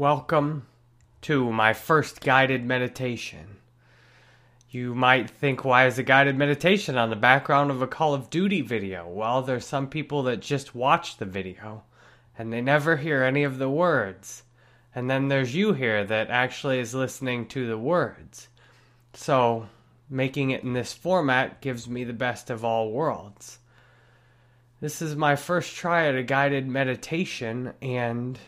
Welcome to my first guided meditation. You might think, why is a guided meditation on the background of a Call of Duty video? Well, there's some people that just watch the video and they never hear any of the words. And then there's you here that actually is listening to the words. So, making it in this format gives me the best of all worlds. This is my first try at a guided meditation, and,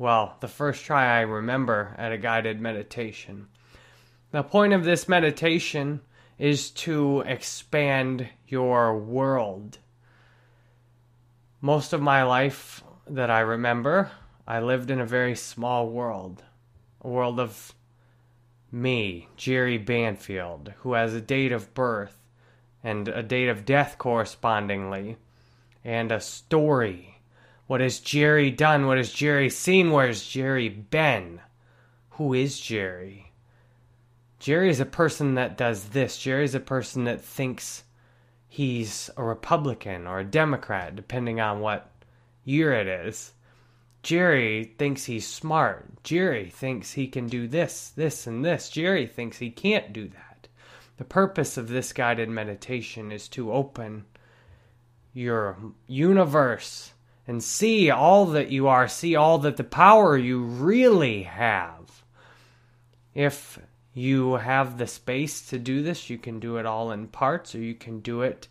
well, the first try I remember at a guided meditation. The point of this meditation is to expand your world. Most of my life that I remember, I lived in a very small world. A world of me, Jerry Banfield, who has a date of birth and a date of death correspondingly, and a story. What has Jerry done? What has Jerry seen? Where's Jerry been? Who is Jerry? Jerry is a person that does this. Jerry is a person that thinks he's a Republican or a Democrat, depending on what year it is. Jerry thinks he's smart. Jerry thinks he can do this, this, and this. Jerry thinks he can't do that. The purpose of this guided meditation is to open your universe and see all that you are, see all that the power you really have. If you have the space to do this. You can do it all in parts or you can do it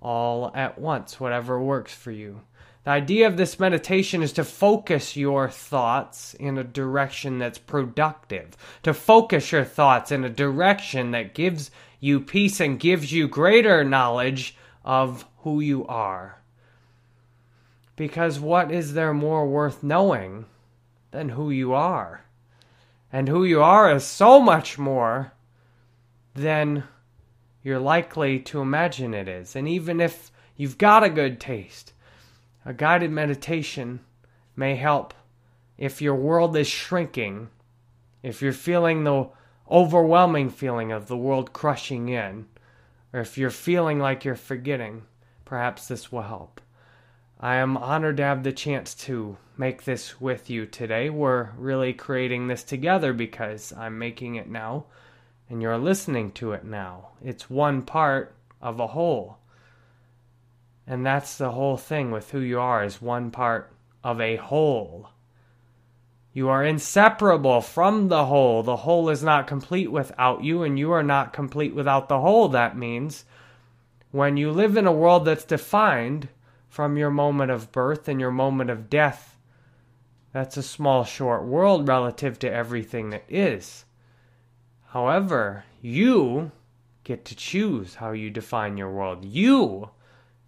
all at once, whatever works for you. The idea of this meditation is to focus your thoughts in a direction that's productive, to focus your thoughts in a direction that gives you peace and gives you greater knowledge of who you are. Because what is there more worth knowing than who you are? and who you are is so much more than you're likely to imagine it is. And even if you've got a good taste, a guided meditation may help if your world is shrinking, if you're feeling the overwhelming feeling of the world crushing in, or if you're feeling like you're forgetting, perhaps this will help. I am honored to have the chance to make this with you today. We're really creating this together because I'm making it now and you're listening to it now. It's one part of a whole. And that's the whole thing with who you are is one part of a whole. You are inseparable from the whole. The whole is not complete without you, and you are not complete without the whole. That means when you live in a world that's defined from your moment of birth and your moment of death. That's a small, short world relative to everything that is. However, you get to choose how you define your world. You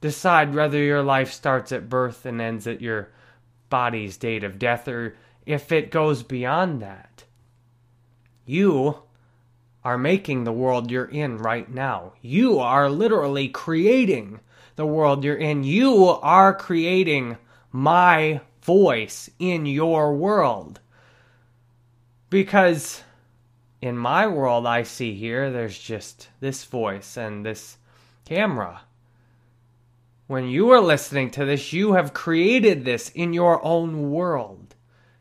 decide whether your life starts at birth and ends at your body's date of death or if it goes beyond that. You are making the world you're in right now. You are literally creating the world you're in. You are creating my voice in your world. Because in my world, I see here, there's just this voice and this camera. When you are listening to this, you have created this in your own world.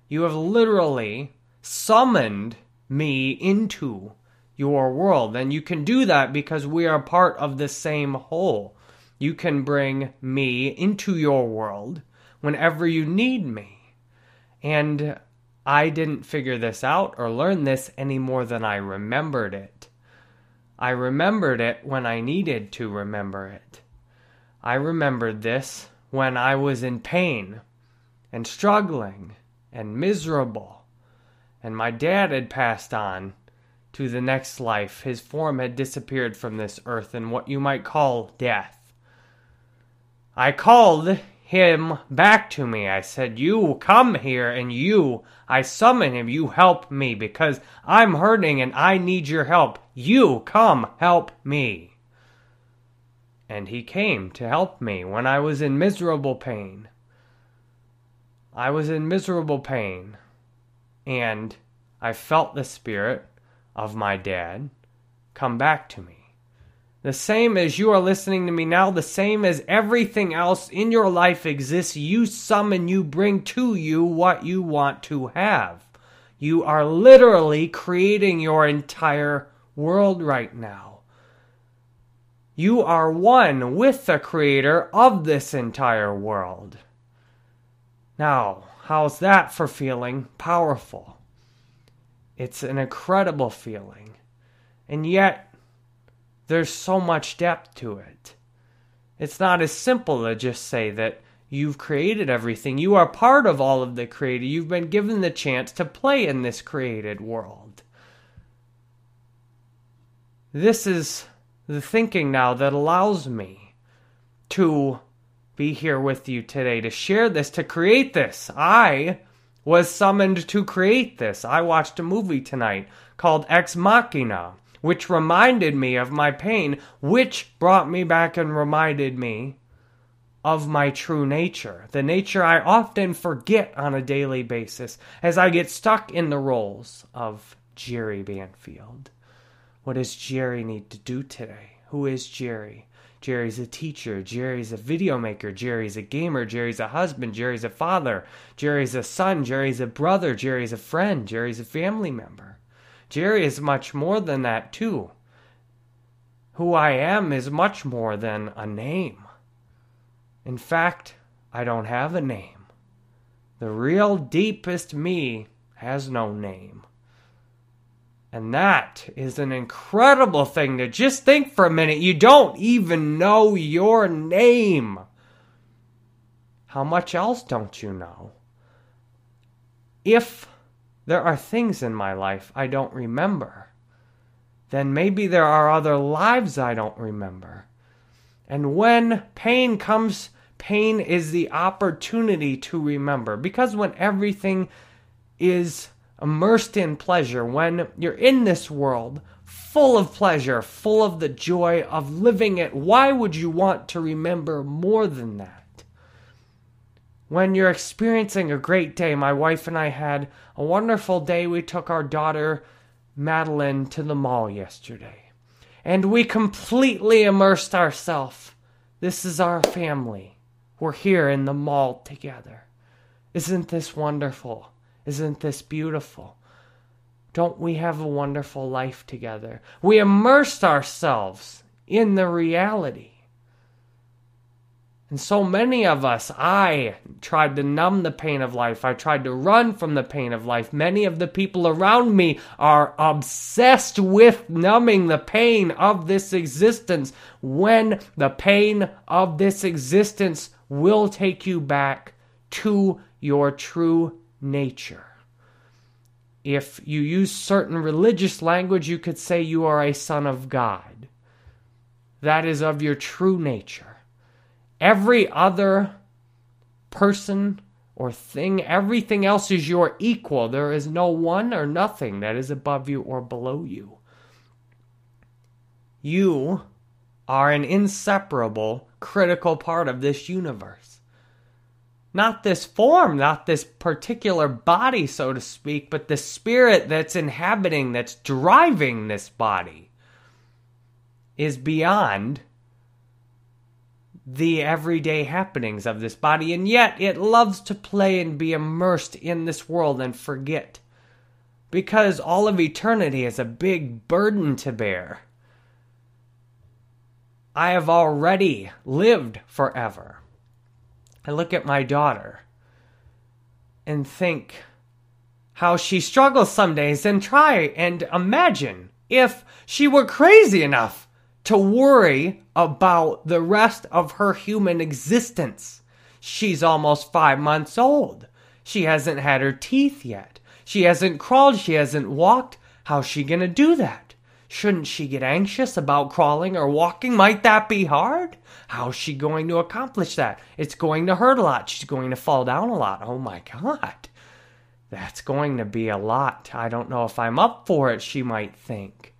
You have literally summoned me into your world. And you can do that because we are part of the same whole. You can bring me into your world whenever you need me. And I didn't figure this out or learn this any more than I remembered it. I remembered it when I needed to remember it. I remembered this when I was in pain and struggling and miserable. And my dad had passed on to the next life. His form had disappeared from this earth in what you might call death. I called him back to me. I said, You come here and you, I summon him. You help me because I'm hurting and I need your help. You come help me. And he came to help me when I was in miserable pain. I was in miserable pain. And I felt the spirit of my dad come back to me. The same as you are listening to me now, the same as everything else in your life exists, you summon, you bring to you what you want to have. You are literally creating your entire world right now. You are one with the creator of this entire world. Now, how's that for feeling powerful? It's an incredible feeling. And yet, there's so much depth to it. It's not as simple to just say that you've created everything. You are part of all of the created. You've been given the chance to play in this created world. This is the thinking now that allows me to be here with you today, to share this, to create this. I was summoned to create this. I watched a movie tonight called Ex Machina, which reminded me of my pain, which brought me back and reminded me of my true nature, the nature I often forget on a daily basis as I get stuck in the roles of Jerry Banfield. What does Jerry need to do today? Who is Jerry? Jerry's a teacher. Jerry's a video maker. Jerry's a gamer. Jerry's a husband. Jerry's a father. Jerry's a son. Jerry's a brother. Jerry's a friend. Jerry's a family member. Jerry is much more than that, too. Who I am is much more than a name. In fact, I don't have a name. The real deepest me has no name. And that is an incredible thing to just think for a minute. You don't even know your name. How much else don't you know? If there are things in my life I don't remember, then maybe there are other lives I don't remember. And when pain comes, pain is the opportunity to remember. Because when everything is immersed in pleasure, when you're in this world full of pleasure, full of the joy of living it, why would you want to remember more than that? When you're experiencing a great day, my wife and I had a wonderful day. We took our daughter, Madeline, to the mall yesterday. And we completely immersed ourselves. This is our family. We're here in the mall together. Isn't this wonderful? Isn't this beautiful? Don't we have a wonderful life together? We immersed ourselves in the reality. And so many of us, I tried to numb the pain of life. I tried to run from the pain of life. Many of the people around me are obsessed with numbing the pain of this existence when the pain of this existence will take you back to your true nature. If you use certain religious language, you could say you are a son of God. That is of your true nature. Every other person or thing, everything else is your equal. There is no one or nothing that is above you or below you. You are an inseparable, critical part of this universe not this form, not this particular body, so to speak, but the spirit that's inhabiting, that's driving this body, is beyond the everyday happenings of this body, and yet it loves to play and be immersed in this world and forget. Because all of eternity is a big burden to bear. I have already lived forever. I look at my daughter and think how she struggles some days and try and imagine if she were crazy enough to worry about the rest of her human existence. She's almost five months old. She hasn't had her teeth yet. She hasn't crawled. She hasn't walked. How's she gonna do that? Shouldn't she get anxious about crawling or walking? Might that be hard? How's she going to accomplish that? It's going to hurt a lot. She's going to fall down a lot. Oh my God. That's going to be a lot. I don't know if I'm up for it, she might think.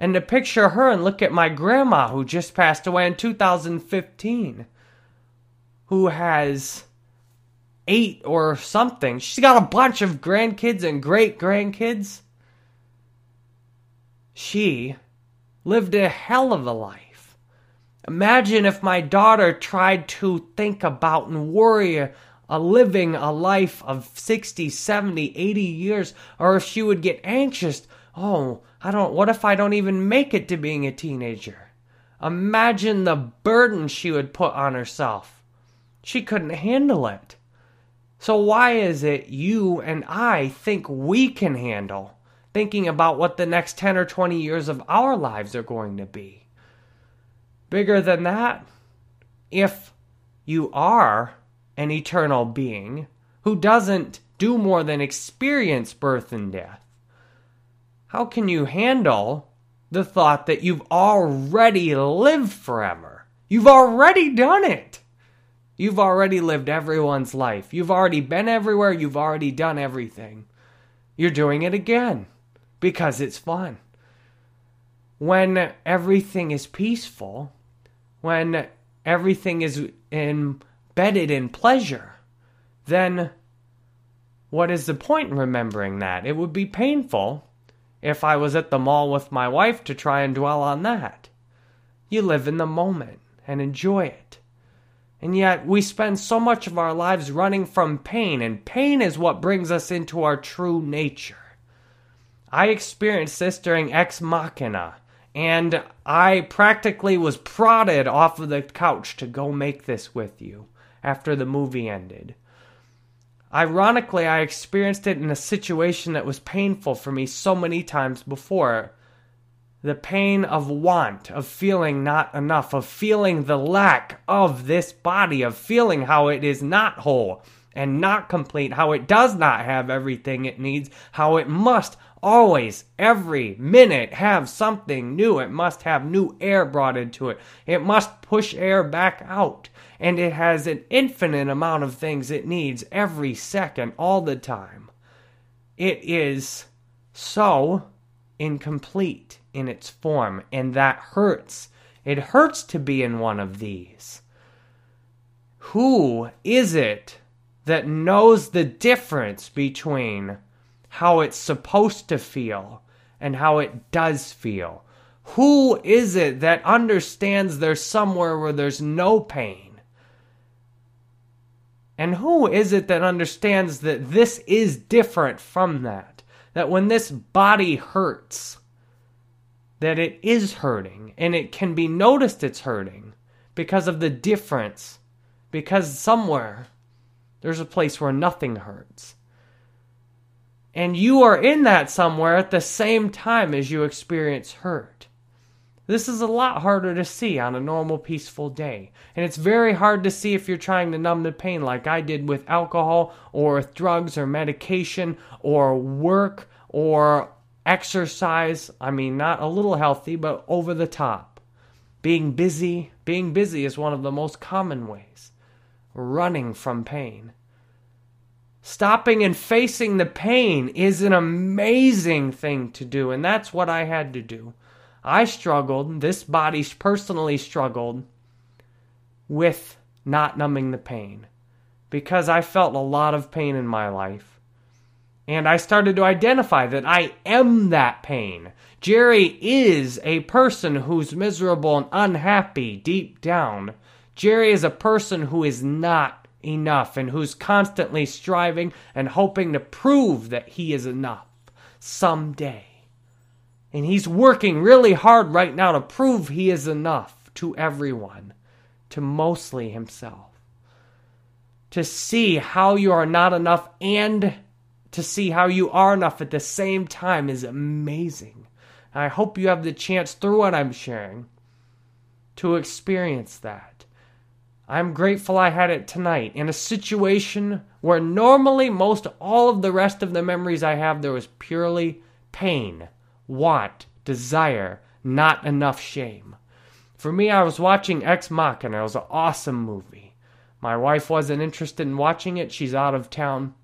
And to picture her and look at my grandma who just passed away in 2015, who has eight or something. She's got a bunch of grandkids and great grandkids. She lived a hell of a life. Imagine if my daughter tried to think about and worry a living a life of 60, 70, 80 years, or if she would get anxious. Oh, I don't, what if I don't even make it to being a teenager? Imagine the burden she would put on herself. She couldn't handle it. So, why is it you and I think we can handle thinking about what the next 10 or 20 years of our lives are going to be? Bigger than that, if you are an eternal being who doesn't do more than experience birth and death, how can you handle the thought that you've already lived forever? You've already done it. You've already lived everyone's life. You've already been everywhere. You've already done everything. You're doing it again because it's fun. When everything is peaceful, when everything is embedded in pleasure, then what is the point in remembering that? It would be painful if I was at the mall with my wife to try and dwell on that. You live in the moment and enjoy it. And yet, we spend so much of our lives running from pain, and pain is what brings us into our true nature. I experienced this during Ex Machina, and I practically was prodded off of the couch to go make this with you after the movie ended. Ironically, I experienced it in a situation that was painful for me so many times before the pain of want, of feeling not enough, of feeling the lack of this body, of feeling how it is not whole and not complete, how it does not have everything it needs, how it must always, every minute, have something new. It must have new air brought into it. It must push air back out. And it has an infinite amount of things it needs every second, all the time. It is so incomplete in its form, and that hurts. It hurts to be in one of these. Who is it that knows the difference between how it's supposed to feel and how it does feel? Who is it that understands there's somewhere where there's no pain? And who is it that understands that this is different from that? That when this body hurts, that it is hurting and it can be noticed it's hurting because of the difference. Because somewhere there's a place where nothing hurts. And you are in that somewhere at the same time as you experience hurt. This is a lot harder to see on a normal, peaceful day. And it's very hard to see if you're trying to numb the pain like I did with alcohol or with drugs or medication or work or exercise. I mean, not a little healthy, but over the top. Being busy. Being busy is one of the most common ways. Running from pain. Stopping and facing the pain is an amazing thing to do, and that's what I had to do. I struggled, this body personally struggled with not numbing the pain because I felt a lot of pain in my life. And I started to identify that I am that pain. Jerry is a person who's miserable and unhappy deep down. Jerry is a person who is not enough and who's constantly striving and hoping to prove that he is enough someday. And he's working really hard right now to prove he is enough to everyone, to mostly himself. To see how you are not enough and to see how you are enough at the same time is amazing. I hope you have the chance through what I'm sharing to experience that. I'm grateful I had it tonight in a situation where normally most all of the rest of the memories I have there was purely pain, want, desire, not enough shame. For me, I was watching Ex Machina. It was an awesome movie. My wife wasn't interested in watching it. She's out of town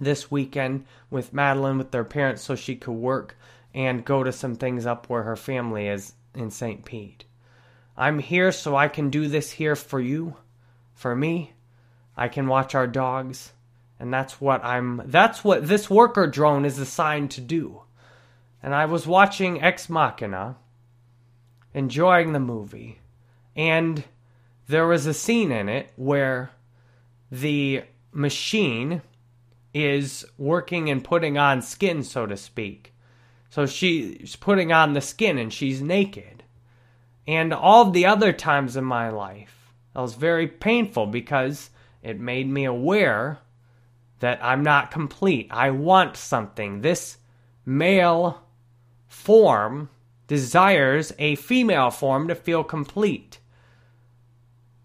this weekend with Madeline with their parents so she could work and go to some things up where her family is in St. Pete. I'm here so I can do this here for you, for me. I can watch our dogs, and that's what I'm that's what this worker drone is assigned to do. And I was watching Ex Machina, enjoying the movie. And there was a scene in it where the machine is working and putting on skin, so to speak. So she's putting on the skin and she's naked. And all the other times in my life, that was very painful because it made me aware that I'm not complete. I want something. This male form desires a female form to feel complete.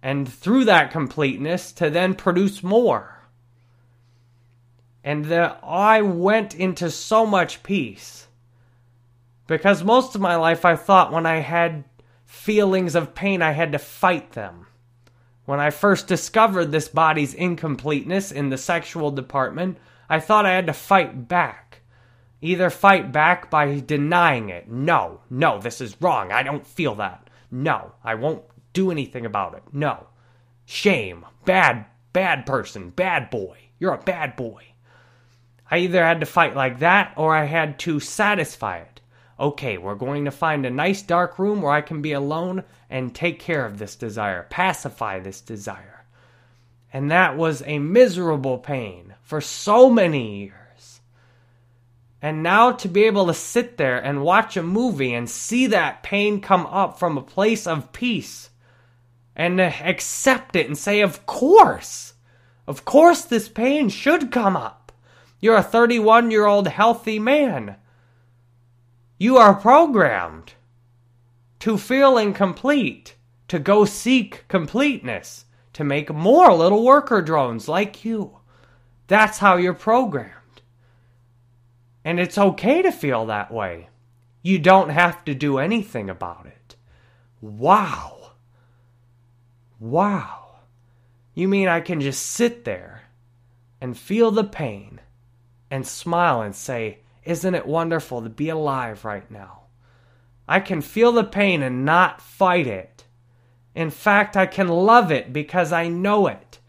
And through that completeness, to then produce more. And that I went into so much peace. Because most of my life I thought when I had feelings of pain, I had to fight them. When I first discovered this body's incompleteness in the sexual department, I thought I had to fight back. Either fight back by denying it. No, no, this is wrong. I don't feel that. No, I won't do anything about it. No. Shame. Bad, bad person. Bad boy. You're a bad boy. I either had to fight like that or I had to satisfy it. Okay, we're going to find a nice dark room where I can be alone and take care of this desire, pacify this desire. And that was a miserable pain for so many years. And now to be able to sit there and watch a movie and see that pain come up from a place of peace and accept it and say, Of course, of course, this pain should come up. You're a 31 year old healthy man. You are programmed to feel incomplete, to go seek completeness, to make more little worker drones like you. That's how you're programmed. And it's okay to feel that way. You don't have to do anything about it. Wow. Wow. You mean I can just sit there and feel the pain and smile and say, Isn't it wonderful to be alive right now? I can feel the pain and not fight it. In fact, I can love it because I know it.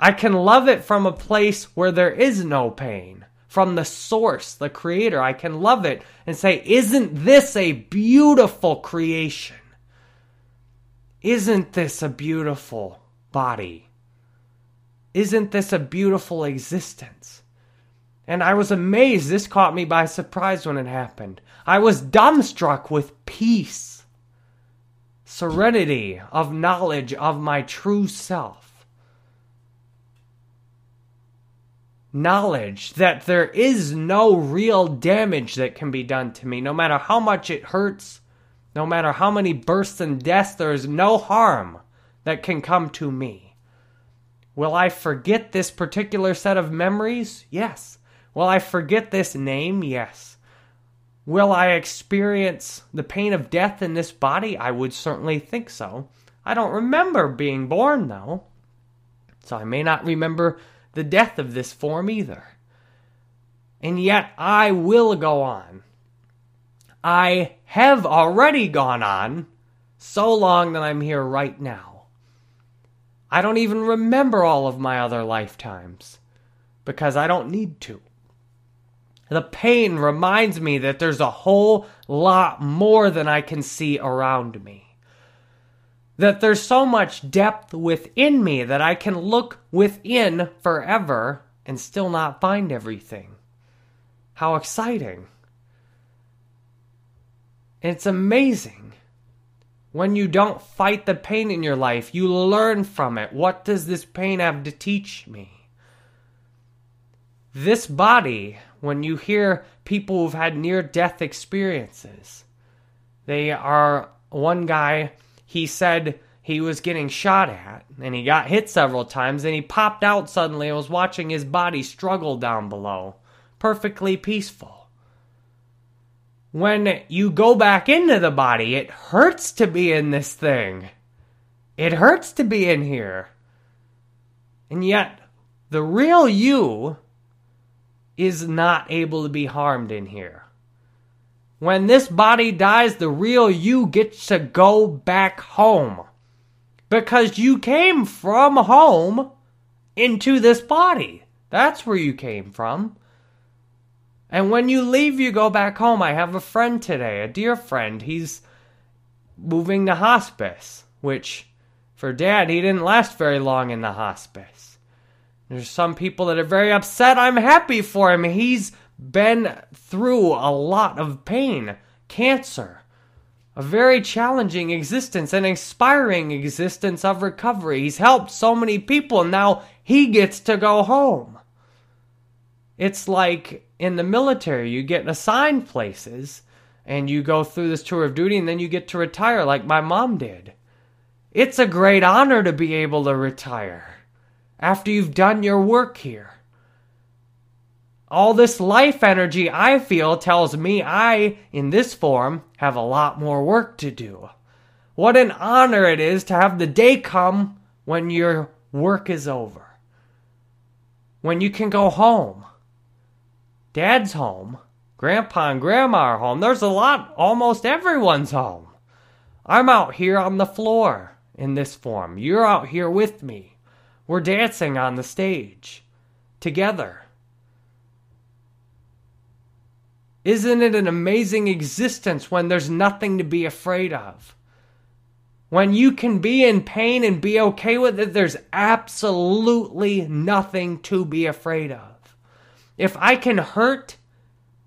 I can love it from a place where there is no pain from the source, the creator. I can love it and say, Isn't this a beautiful creation? Isn't this a beautiful body? Isn't this a beautiful existence? And I was amazed. This caught me by surprise when it happened. I was dumbstruck with peace, serenity of knowledge of my true self. Knowledge that there is no real damage that can be done to me, no matter how much it hurts, no matter how many bursts and deaths, there is no harm that can come to me. Will I forget this particular set of memories? Yes. Will I forget this name? Yes. Will I experience the pain of death in this body? I would certainly think so. I don't remember being born, though. So I may not remember the death of this form either. And yet I will go on. I have already gone on so long that I'm here right now. I don't even remember all of my other lifetimes because I don't need to. The pain reminds me that there's a whole lot more than I can see around me that there's so much depth within me that I can look within forever and still not find everything. How exciting! It's amazing. When you don't fight the pain in your life, you learn from it. What does this pain have to teach me? This body, when you hear people who've had near death experiences, they are one guy he said he was getting shot at and he got hit several times and he popped out suddenly and was watching his body struggle down below. Perfectly peaceful. When you go back into the body, it hurts to be in this thing. It hurts to be in here. And yet, the real you is not able to be harmed in here. When this body dies, the real you gets to go back home. Because you came from home into this body. That's where you came from. And when you leave, you go back home. I have a friend today, a dear friend. He's moving to hospice, which for dad, he didn't last very long in the hospice. There's some people that are very upset. I'm happy for him. He's been through a lot of pain, cancer, a very challenging existence, an inspiring existence of recovery. He's helped so many people, and now he gets to go home. It's like in the military, you get assigned places and you go through this tour of duty, and then you get to retire, like my mom did. It's a great honor to be able to retire after you've done your work here. All this life energy I feel tells me I, in this form, have a lot more work to do. What an honor it is to have the day come when your work is over. When you can go home. Dad's home. Grandpa and Grandma are home. There's a lot, almost everyone's home. I'm out here on the floor in this form. You're out here with me. We're dancing on the stage together. Isn't it an amazing existence when there's nothing to be afraid of? When you can be in pain and be okay with it, there's absolutely nothing to be afraid of. If I can hurt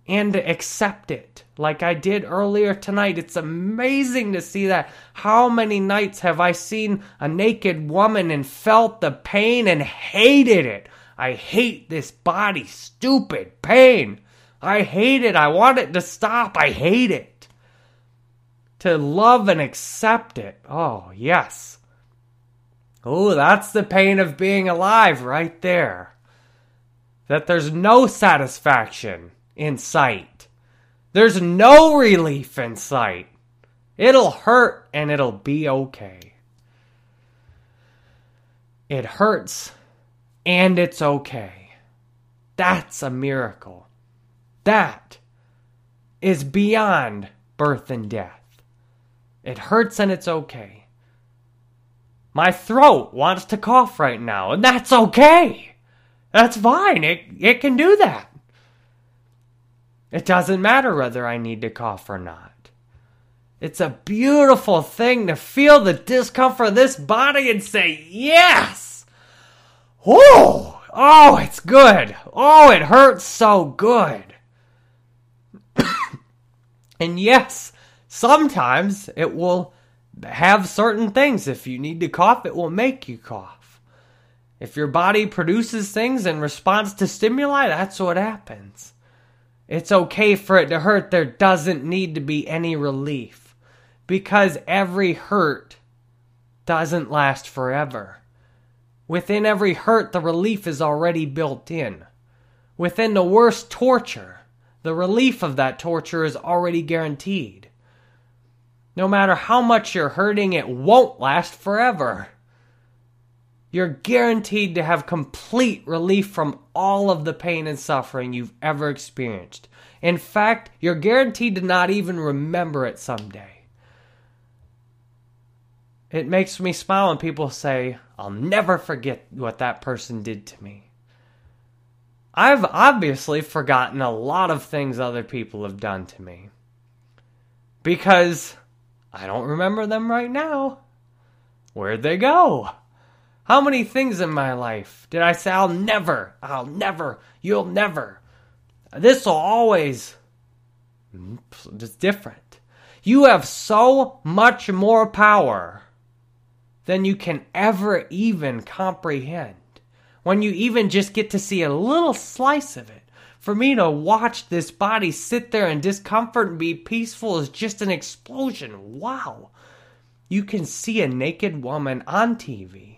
and accept it, like I did earlier tonight, it's amazing to see that. How many nights have I seen a naked woman and felt the pain and hated it? I hate this body, stupid pain. I hate it. I want it to stop. I hate it. To love and accept it. Oh, yes. Oh, that's the pain of being alive right there. That there's no satisfaction in sight. There's no relief in sight. It'll hurt and it'll be okay. It hurts and it's okay. That's a miracle. That is beyond birth and death. It hurts and it's okay. My throat wants to cough right now, and that's okay. That's fine. It, it can do that. It doesn't matter whether I need to cough or not. It's a beautiful thing to feel the discomfort of this body and say, yes! Oh, oh, it's good. Oh, it hurts so good. And yes, sometimes it will have certain things. If you need to cough, it will make you cough. If your body produces things in response to stimuli, that's what happens. It's okay for it to hurt. There doesn't need to be any relief because every hurt doesn't last forever. Within every hurt, the relief is already built in. Within the worst torture, the relief of that torture is already guaranteed. No matter how much you're hurting, it won't last forever. You're guaranteed to have complete relief from all of the pain and suffering you've ever experienced. In fact, you're guaranteed to not even remember it someday. It makes me smile when people say, I'll never forget what that person did to me. I've obviously forgotten a lot of things other people have done to me. Because I don't remember them right now. Where'd they go? How many things in my life did I say, I'll never, I'll never, you'll never? This will always. Mm, it's different. You have so much more power than you can ever even comprehend when you even just get to see a little slice of it. For me to watch this body sit there in discomfort and be peaceful is just an explosion. Wow. You can see a naked woman on TV.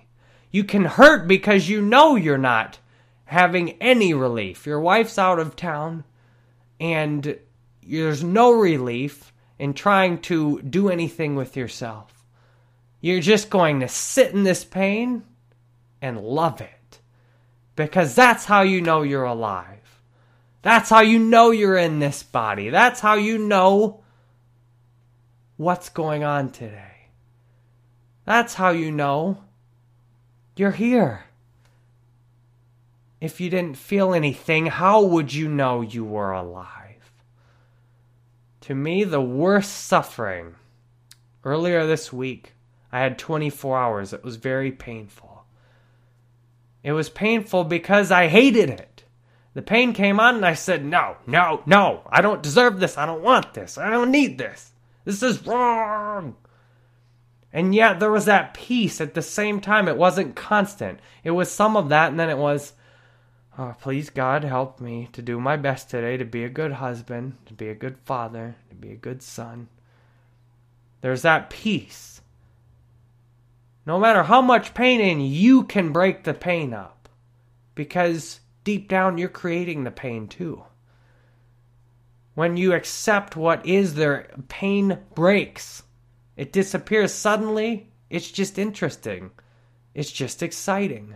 You can hurt because you know you're not having any relief. Your wife's out of town and there's no relief in trying to do anything with yourself. You're just going to sit in this pain and love it because that's how you know you're alive. That's how you know you're in this body. That's how you know what's going on today. That's how you know you're here. If you didn't feel anything, how would you know you were alive? To me, the worst suffering earlier this week. I had 24 hours. It was very painful. It was painful because I hated it. The pain came on and I said, No, no, no, I don't deserve this. I don't want this. I don't need this. This is wrong. And yet there was that peace at the same time. It wasn't constant. It was some of that, and then it was, oh, please, God, help me to do my best today to be a good husband, to be a good father, to be a good son. There's that peace. No matter how much pain in you can break the pain up because deep down you're creating the pain too. When you accept what is there, pain breaks. It disappears suddenly. It's just interesting. It's just exciting.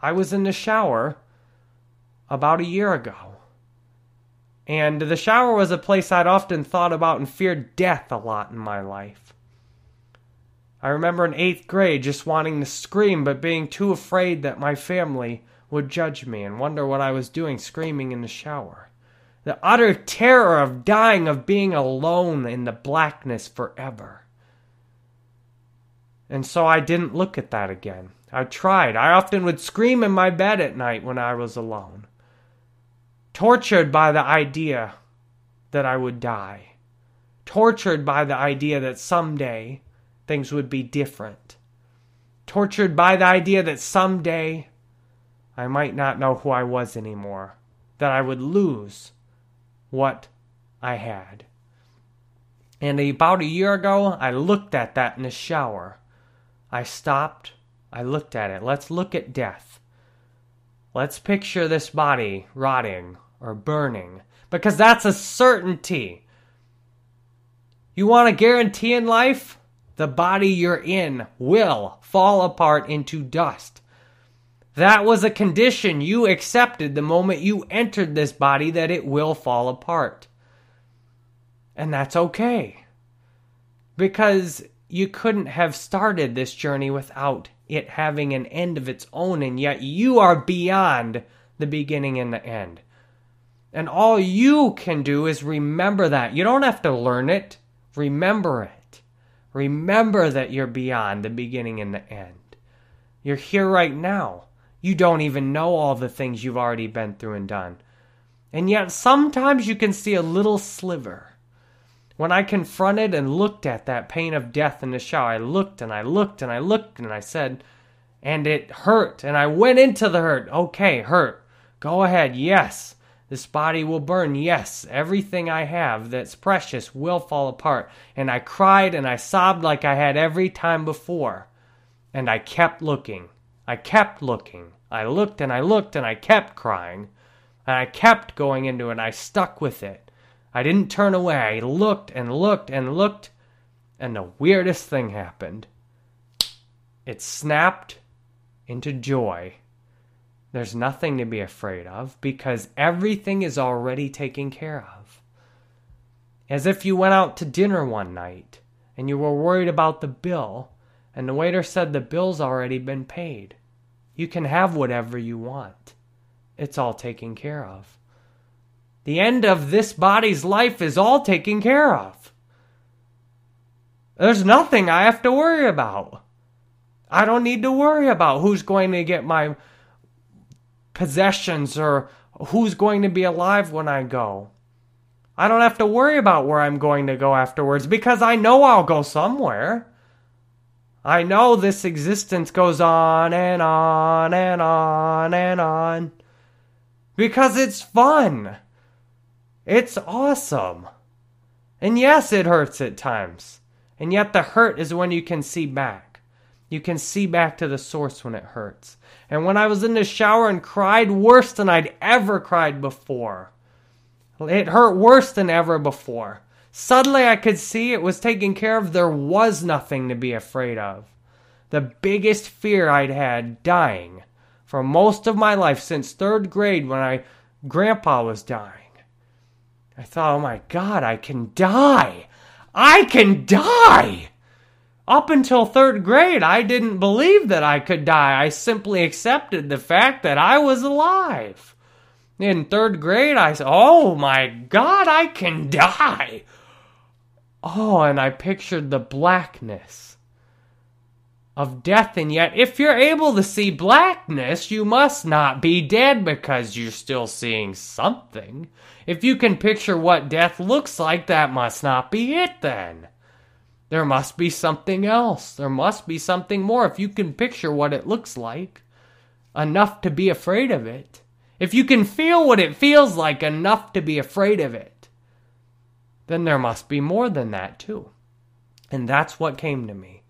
I was in the shower about a year ago. And the shower was a place I'd often thought about and feared death a lot in my life. I remember in eighth grade just wanting to scream, but being too afraid that my family would judge me and wonder what I was doing screaming in the shower. The utter terror of dying, of being alone in the blackness forever. And so I didn't look at that again. I tried. I often would scream in my bed at night when I was alone, tortured by the idea that I would die, tortured by the idea that someday things would be different, tortured by the idea that someday I might not know who I was anymore, that I would lose what I had. And about a year ago, I looked at that in the shower I stopped. I looked at it. Let's look at death. Let's picture this body rotting or burning because that's a certainty. You want a guarantee in life? The body you're in will fall apart into dust. That was a condition you accepted the moment you entered this body that it will fall apart. And that's okay. Because you couldn't have started this journey without it having an end of its own, and yet you are beyond the beginning and the end. And all you can do is remember that. You don't have to learn it, remember it. Remember that you're beyond the beginning and the end. You're here right now. You don't even know all the things you've already been through and done. And yet sometimes you can see a little sliver when I confronted and looked at that pain of death in the shower, I looked and I looked and I looked and I said, and it hurt. And I went into the hurt. Okay, hurt. Go ahead. Yes. This body will burn. Yes. Everything I have that's precious will fall apart. And I cried and I sobbed like I had every time before. And I kept looking. I kept looking. I looked and I looked and I kept crying. And I kept going into it. and I stuck with it. I didn't turn away. I looked and looked and looked, and the weirdest thing happened. It snapped into joy. There's nothing to be afraid of because everything is already taken care of. As if you went out to dinner one night and you were worried about the bill, and the waiter said the bill's already been paid. You can have whatever you want. It's all taken care of. The end of this body's life is all taken care of. There's nothing I have to worry about. I don't need to worry about who's going to get my possessions or who's going to be alive when I go. I don't have to worry about where I'm going to go afterwards because I know I'll go somewhere. I know this existence goes on and on and on and on because it's fun. It's awesome. And yes, it hurts at times. And yet, the hurt is when you can see back. You can see back to the source when it hurts. And when I was in the shower and cried worse than I'd ever cried before, it hurt worse than ever before. Suddenly, I could see it was taken care of. There was nothing to be afraid of. The biggest fear I'd had dying for most of my life since third grade when I grandpa was dying I thought, oh my God, I can die. I can die. Up until third grade, I didn't believe that I could die. I simply accepted the fact that I was alive. In third grade, I said, oh my God, I can die. Oh, and I pictured the blackness of death, and yet, if you're able to see blackness, you must not be dead because you're still seeing something. If you can picture what death looks like, that must not be it then. There must be something else. There must be something more if you can picture what it looks like enough to be afraid of it. If you can feel what it feels like enough to be afraid of it, then there must be more than that too. And that's what came to me.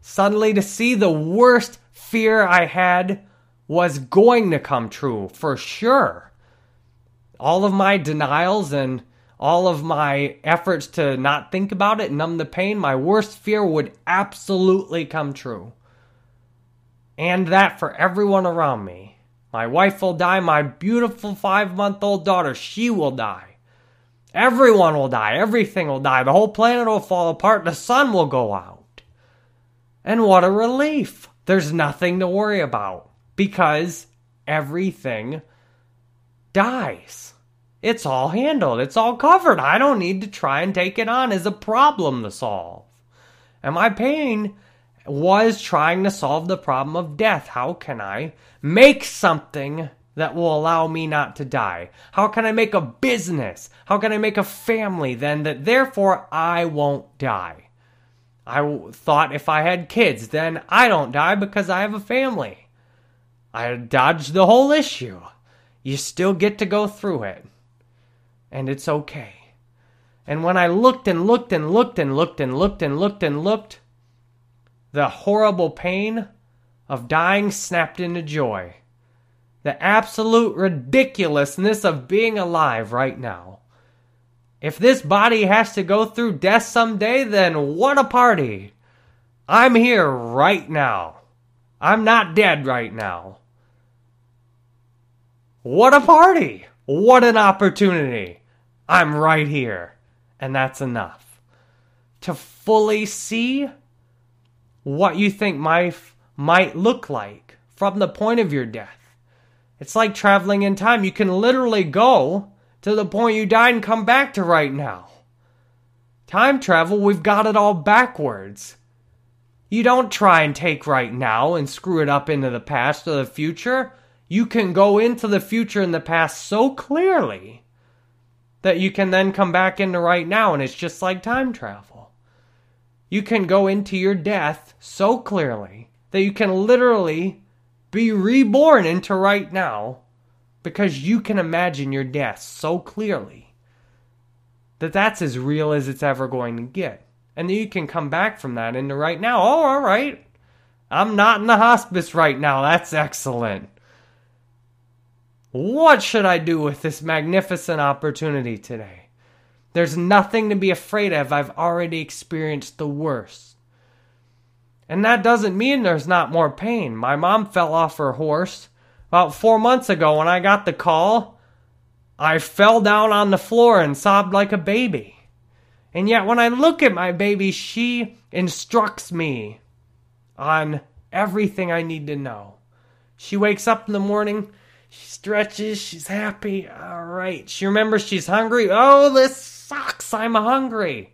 Suddenly, to see the worst fear I had was going to come true for sure. All of my denials and all of my efforts to not think about it, numb the pain, my worst fear would absolutely come true. And that for everyone around me. My wife will die, my beautiful five month old daughter, she will die. Everyone will die, everything will die, the whole planet will fall apart, the sun will go out. And what a relief! There's nothing to worry about because everything dies. It's all handled, it's all covered. I don't need to try and take it on as a problem to solve. And my pain was trying to solve the problem of death. How can I make something that will allow me not to die? How can I make a business? How can I make a family then that therefore I won't die? I thought if I had kids, then I don't die because I have a family. I dodged the whole issue. You still get to go through it. And it's okay. And when I looked and looked and looked and looked and looked and looked and looked, the horrible pain of dying snapped into joy. The absolute ridiculousness of being alive right now. If this body has to go through death someday, then what a party! I'm here right now. I'm not dead right now. What a party! What an opportunity! I'm right here. And that's enough. To fully see what you think life might look like from the point of your death. It's like traveling in time. You can literally go to the point you died and come back to right now. Time travel, we've got it all backwards. You don't try and take right now and screw it up into the past or the future. You can go into the future and the past so clearly that you can then come back into right now, and it's just like time travel. You can go into your death so clearly that you can literally be reborn into right now because you can imagine your death so clearly that that's as real as it's ever going to get. And then you can come back from that into right now. Oh, all right. I'm not in the hospice right now. That's excellent. What should I do with this magnificent opportunity today? There's nothing to be afraid of. I've already experienced the worst. And that doesn't mean there's not more pain. My mom fell off her horse about four months ago when I got the call. I fell down on the floor and sobbed like a baby. And yet, when I look at my baby, she instructs me on everything I need to know. She wakes up in the morning, she stretches, she's happy. All right. She remembers she's hungry. Oh, this sucks. I'm hungry.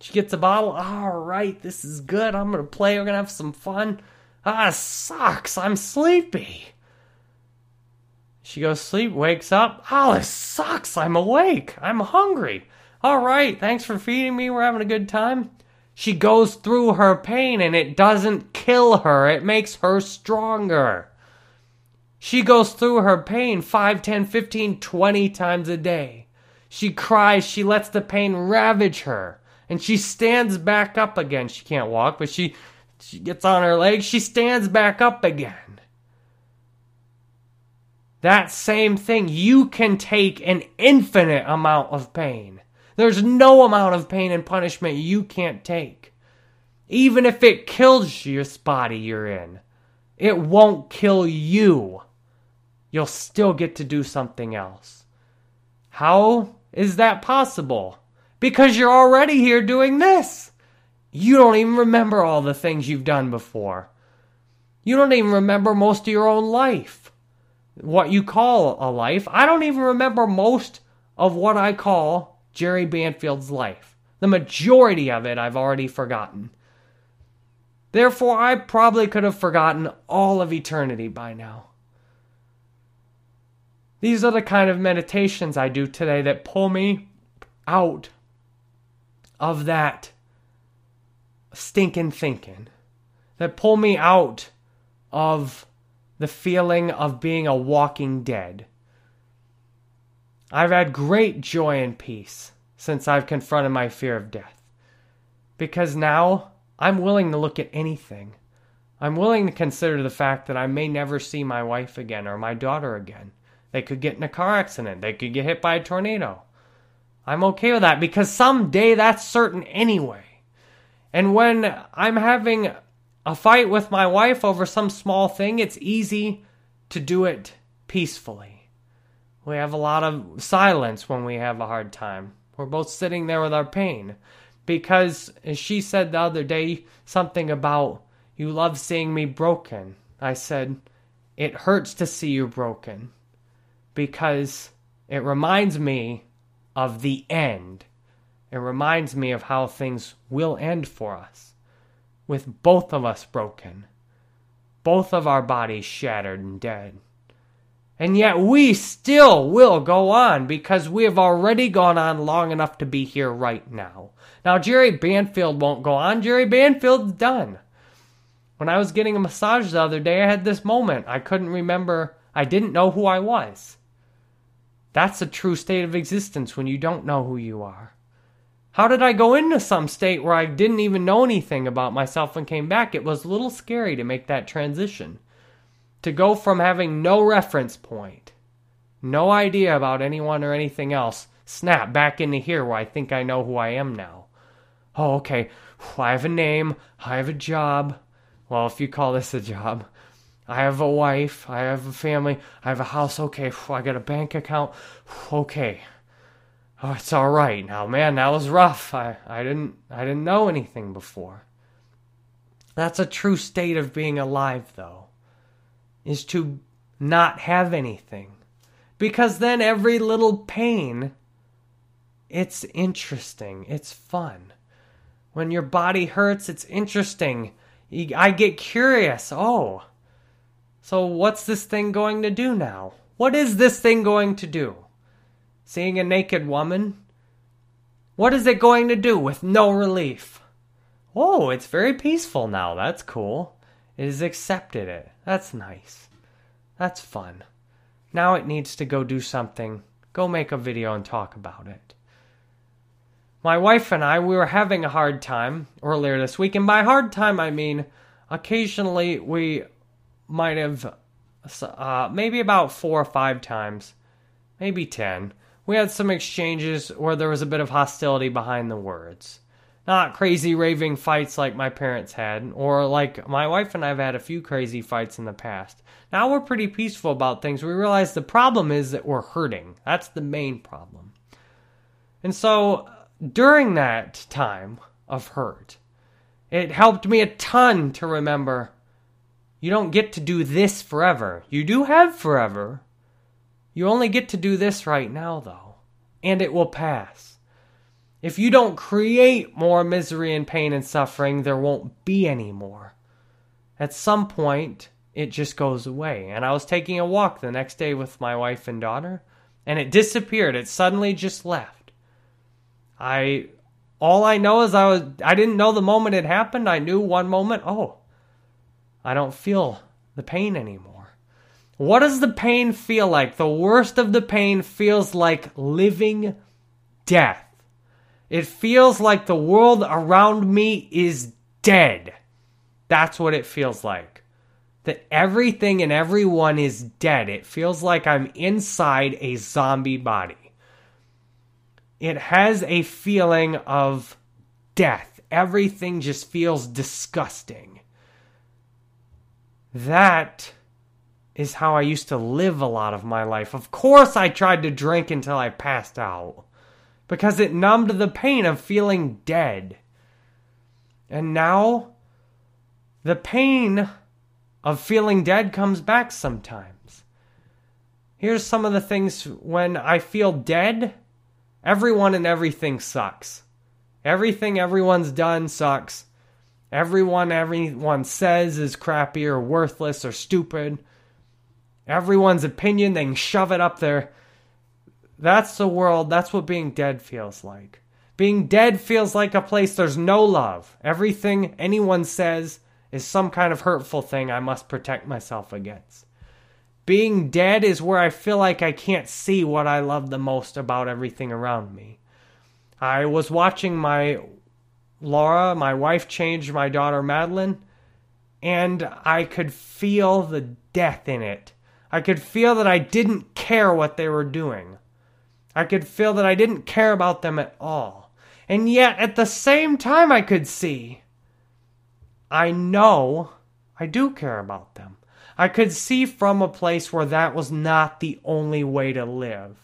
She gets a bottle. All right, this is good. I'm going to play. We're going to have some fun. Ah, sucks. I'm sleepy. She goes to sleep, wakes up. Oh, this sucks. I'm awake. I'm hungry. All right, thanks for feeding me. We're having a good time. She goes through her pain and it doesn't kill her, it makes her stronger. She goes through her pain 5, 10, 15, 20 times a day. She cries, she lets the pain ravage her, and she stands back up again. She can't walk, but she she gets on her legs, she stands back up again. That same thing, you can take an infinite amount of pain. There's no amount of pain and punishment you can't take. Even if it kills your body you're in, it won't kill you. You'll still get to do something else. How? is that possible? Because you're already here doing this. You don't even remember all the things you've done before. You don't even remember most of your own life. What you call a life. I don't even remember most of what I call Jerry Banfield's life. The majority of it I've already forgotten. Therefore, I probably could have forgotten all of eternity by now. These are the kind of meditations I do today that pull me out of that stinking thinking, that pull me out of the feeling of being a walking dead. I've had great joy and peace since I've confronted my fear of death. Because now I'm willing to look at anything. I'm willing to consider the fact that I may never see my wife again or my daughter again. They could get in a car accident. They could get hit by a tornado. I'm okay with that because someday that's certain anyway. And when I'm having a fight with my wife over some small thing, it's easy to do it peacefully. We have a lot of silence when we have a hard time. We're both sitting there with our pain. Because she said the other day something about, you love seeing me broken. I said, it hurts to see you broken because it reminds me of the end. It reminds me of how things will end for us, with both of us broken, both of our bodies shattered and dead. And yet we still will go on because we have already gone on long enough to be here right now. Now, Jerry Banfield won't go on. Jerry Banfield's done. When I was getting a massage the other day, I had this moment. I couldn't remember, I didn't know who I was. That's a true state of existence when you don't know who you are. How did I go into some state where I didn't even know anything about myself and came back? It was a little scary to make that transition. To go from having no reference point, no idea about anyone or anything else, snap back into here where I think I know who I am now. Oh, okay. I have a name. I have a job. Well, if you call this a job. I have a wife. I have a family. I have a house. Okay. I got a bank account. Okay. Oh, it's all right now, man. That was rough. I, I didn't I didn't know anything before. That's a true state of being alive, though, is to not have anything, because then every little pain, it's interesting. It's fun. When your body hurts, it's interesting. I get curious. Oh, so, what's this thing going to do now? What is this thing going to do? Seeing a naked woman? What is it going to do with no relief? Oh, it's very peaceful now. That's cool. It has accepted it. That's nice. That's fun. Now it needs to go do something. Go make a video and talk about it. My wife and I, we were having a hard time earlier this week. And by hard time, I mean occasionally we might have uh, maybe about four or five times, maybe ten. We had some exchanges where there was a bit of hostility behind the words. Not crazy raving fights like my parents had, or like my wife and I have had a few crazy fights in the past. Now we're pretty peaceful about things. We realize the problem is that we're hurting. That's the main problem. And so during that time of hurt, it helped me a ton to remember you don't get to do this forever. You do have forever. You only get to do this right now, though, and it will pass. If you don't create more misery and pain and suffering, there won't be any more. At some point, it just goes away. And I was taking a walk the next day with my wife and daughter, and it disappeared. It suddenly just left. I all I know is I was I didn't know the moment it happened. I knew one moment, oh, I don't feel the pain anymore. What does the pain feel like? The worst of the pain feels like living death. It feels like the world around me is dead. That's what it feels like. That everything and everyone is dead. It feels like I'm inside a zombie body. It has a feeling of death. Everything just feels disgusting. That is how I used to live a lot of my life. Of course, I tried to drink until I passed out because it numbed the pain of feeling dead. And now, the pain of feeling dead comes back sometimes. Here's some of the things when I feel dead everyone and everything sucks. Everything everyone's done sucks. Everyone everyone says is crappy or worthless or stupid. Everyone's opinion, they can shove it up there. That's the world. That's what being dead feels like. Being dead feels like a place there's no love. Everything anyone says is some kind of hurtful thing I must protect myself against. Being dead is where I feel like I can't see what I love the most about everything around me. I was watching my Laura, my wife, changed my daughter Madeline, and I could feel the death in it. I could feel that I didn't care what they were doing. I could feel that I didn't care about them at all. And yet, at the same time, I could see I know I do care about them. I could see from a place where that was not the only way to live.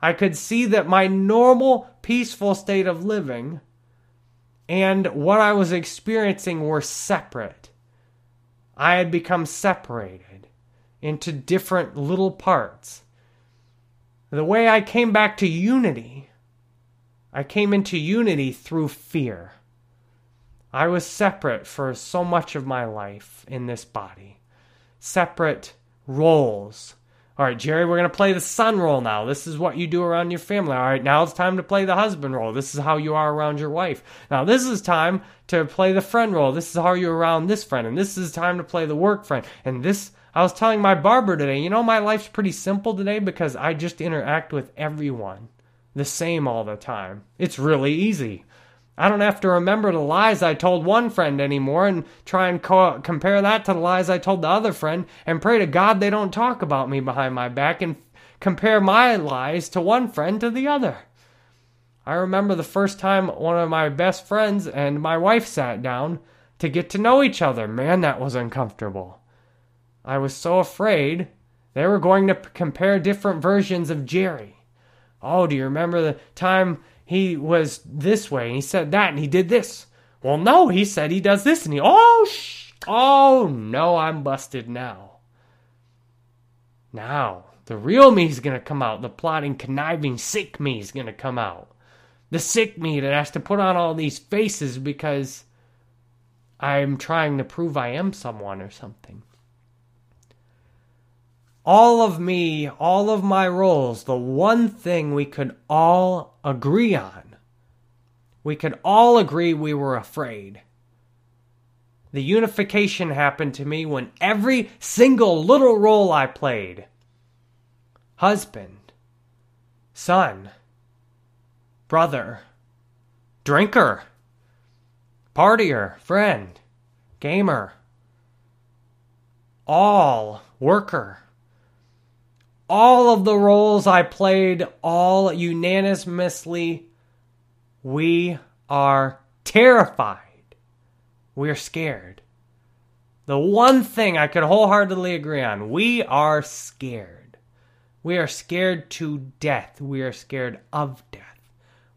I could see that my normal, peaceful state of living and what I was experiencing were separate. I had become separated into different little parts. The way I came back to unity, I came into unity through fear. I was separate for so much of my life in this body, separate roles. All right, Jerry, we're going to play the son role now. This is what you do around your family. All right, now it's time to play the husband role. This is how you are around your wife. Now, this is time to play the friend role. This is how you're around this friend. And this is time to play the work friend. And this, I was telling my barber today, you know, my life's pretty simple today because I just interact with everyone the same all the time. It's really easy. I don't have to remember the lies I told one friend anymore and try and co- compare that to the lies I told the other friend and pray to God they don't talk about me behind my back and compare my lies to one friend to the other. I remember the first time one of my best friends and my wife sat down to get to know each other. Man, that was uncomfortable. I was so afraid they were going to compare different versions of Jerry. Oh, do you remember the time he was this way and he said that and he did this. Well, no, he said he does this and he, oh, sh- oh, no, I'm busted now. Now, the real me is gonna come out. The plotting, conniving, sick me is gonna come out. The sick me that has to put on all these faces because I'm trying to prove I am someone or something all of me, all of my roles, the one thing we could all agree on. We could all agree we were afraid. The unification happened to me when every single little role I played husband, son, brother, drinker, partier, friend, gamer, all worker all of the roles I played, all unanimously, we are terrified. We're scared. The one thing I could wholeheartedly agree on we are scared. We are scared to death. We are scared of death.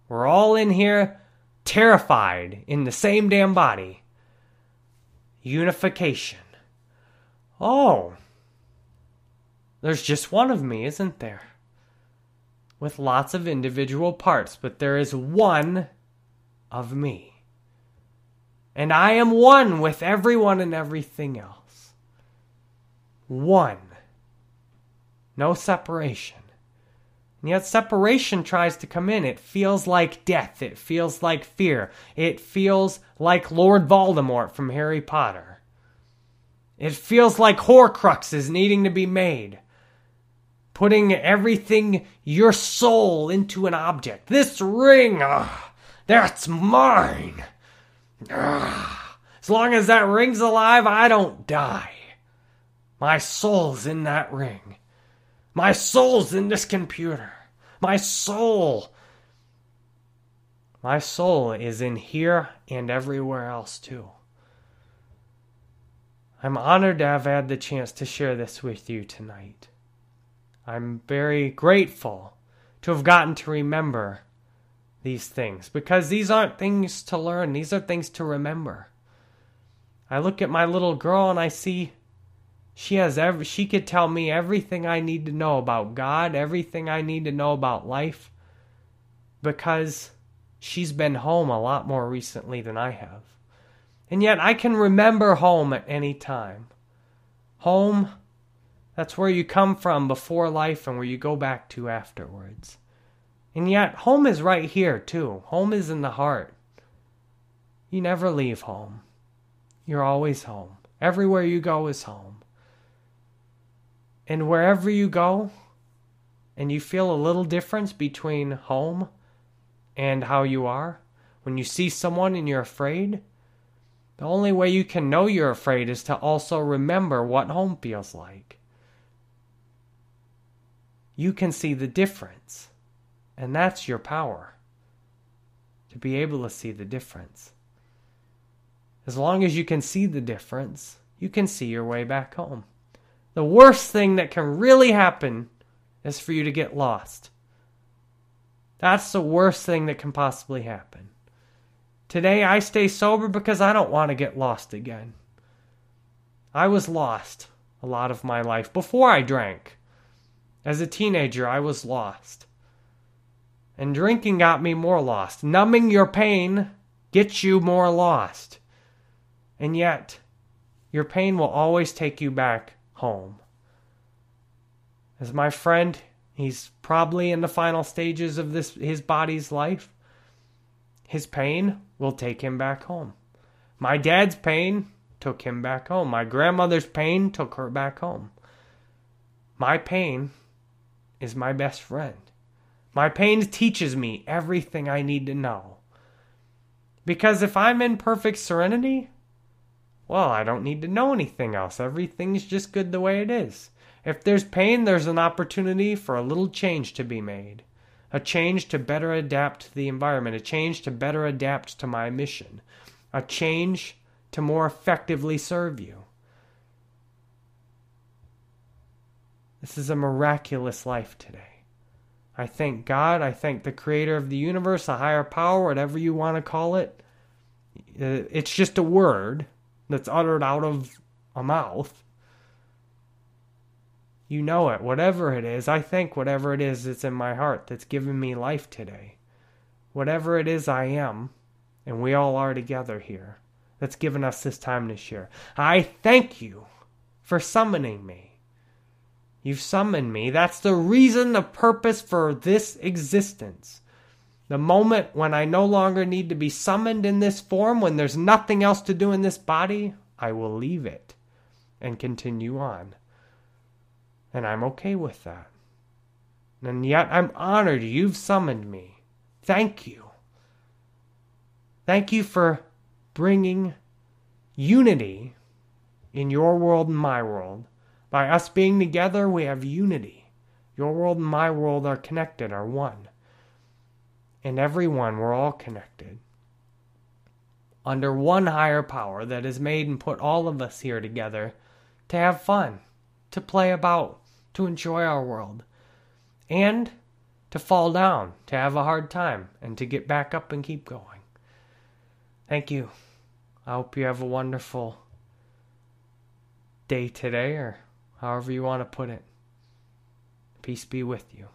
We're all in here terrified in the same damn body. Unification. Oh, there's just one of me, isn't there? With lots of individual parts, but there is one of me. And I am one with everyone and everything else. One. No separation. And yet, separation tries to come in. It feels like death. It feels like fear. It feels like Lord Voldemort from Harry Potter. It feels like Horcruxes needing to be made putting everything, your soul, into an object. This ring, uh, that's mine. Uh, as long as that ring's alive, I don't die. My soul's in that ring. My soul's in this computer. My soul. My soul is in here and everywhere else, too. I'm honored to have had the chance to share this with you tonight. I'm very grateful to have gotten to remember these things because these aren't things to learn, these are things to remember. I look at my little girl and I see she has every she could tell me everything I need to know about God, everything I need to know about life because she's been home a lot more recently than I have. And yet I can remember home at any time. Home, that's where you come from before life and where you go back to afterwards. And yet, home is right here, too. Home is in the heart. You never leave home. You're always home. Everywhere you go is home. And wherever you go, and you feel a little difference between home and how you are, when you see someone and you're afraid, the only way you can know you're afraid is to also remember what home feels like. You can see the difference, and that's your power to be able to see the difference. As long as you can see the difference, you can see your way back home. The worst thing that can really happen is for you to get lost. That's the worst thing that can possibly happen. Today I stay sober because I don't want to get lost again. I was lost a lot of my life before I drank. As a teenager, I was lost. And drinking got me more lost. Numbing your pain gets you more lost. And yet, your pain will always take you back home. As my friend, he's probably in the final stages of this his body's life. His pain will take him back home. My dad's pain took him back home. My grandmother's pain took her back home. My pain is my best friend. My pain teaches me everything I need to know. Because if I'm in perfect serenity, well, I don't need to know anything else. Everything's just good the way it is. If there's pain, there's an opportunity for a little change to be made. A change to better adapt to the environment, a change to better adapt to my mission, a change to more effectively serve you. This is a miraculous life today. I thank God. I thank the creator of the universe, a higher power, whatever you want to call it. Uh, it's just a word that's uttered out of a mouth. You know it, whatever it is. I think whatever it is that's in my heart that's given me life today. Whatever it is I am, and we all are together here, that's given us this time to share. I thank you for summoning me. You've summoned me. That's the reason, the purpose for this existence. The moment when I no longer need to be summoned in this form, when there's nothing else to do in this body, I will leave it and continue on. And I'm okay with that. And yet I'm honored you've summoned me. Thank you. Thank you for bringing unity in your world and my world. By us being together, we have unity. Your world and my world are connected, are one and everyone, we're all connected. Under one higher power that has made and put all of us here together to have fun, to play about, to enjoy our world, and to fall down, to have a hard time, and to get back up and keep going. Thank you. I hope you have a wonderful day today, or however you want to put it. Peace be with you.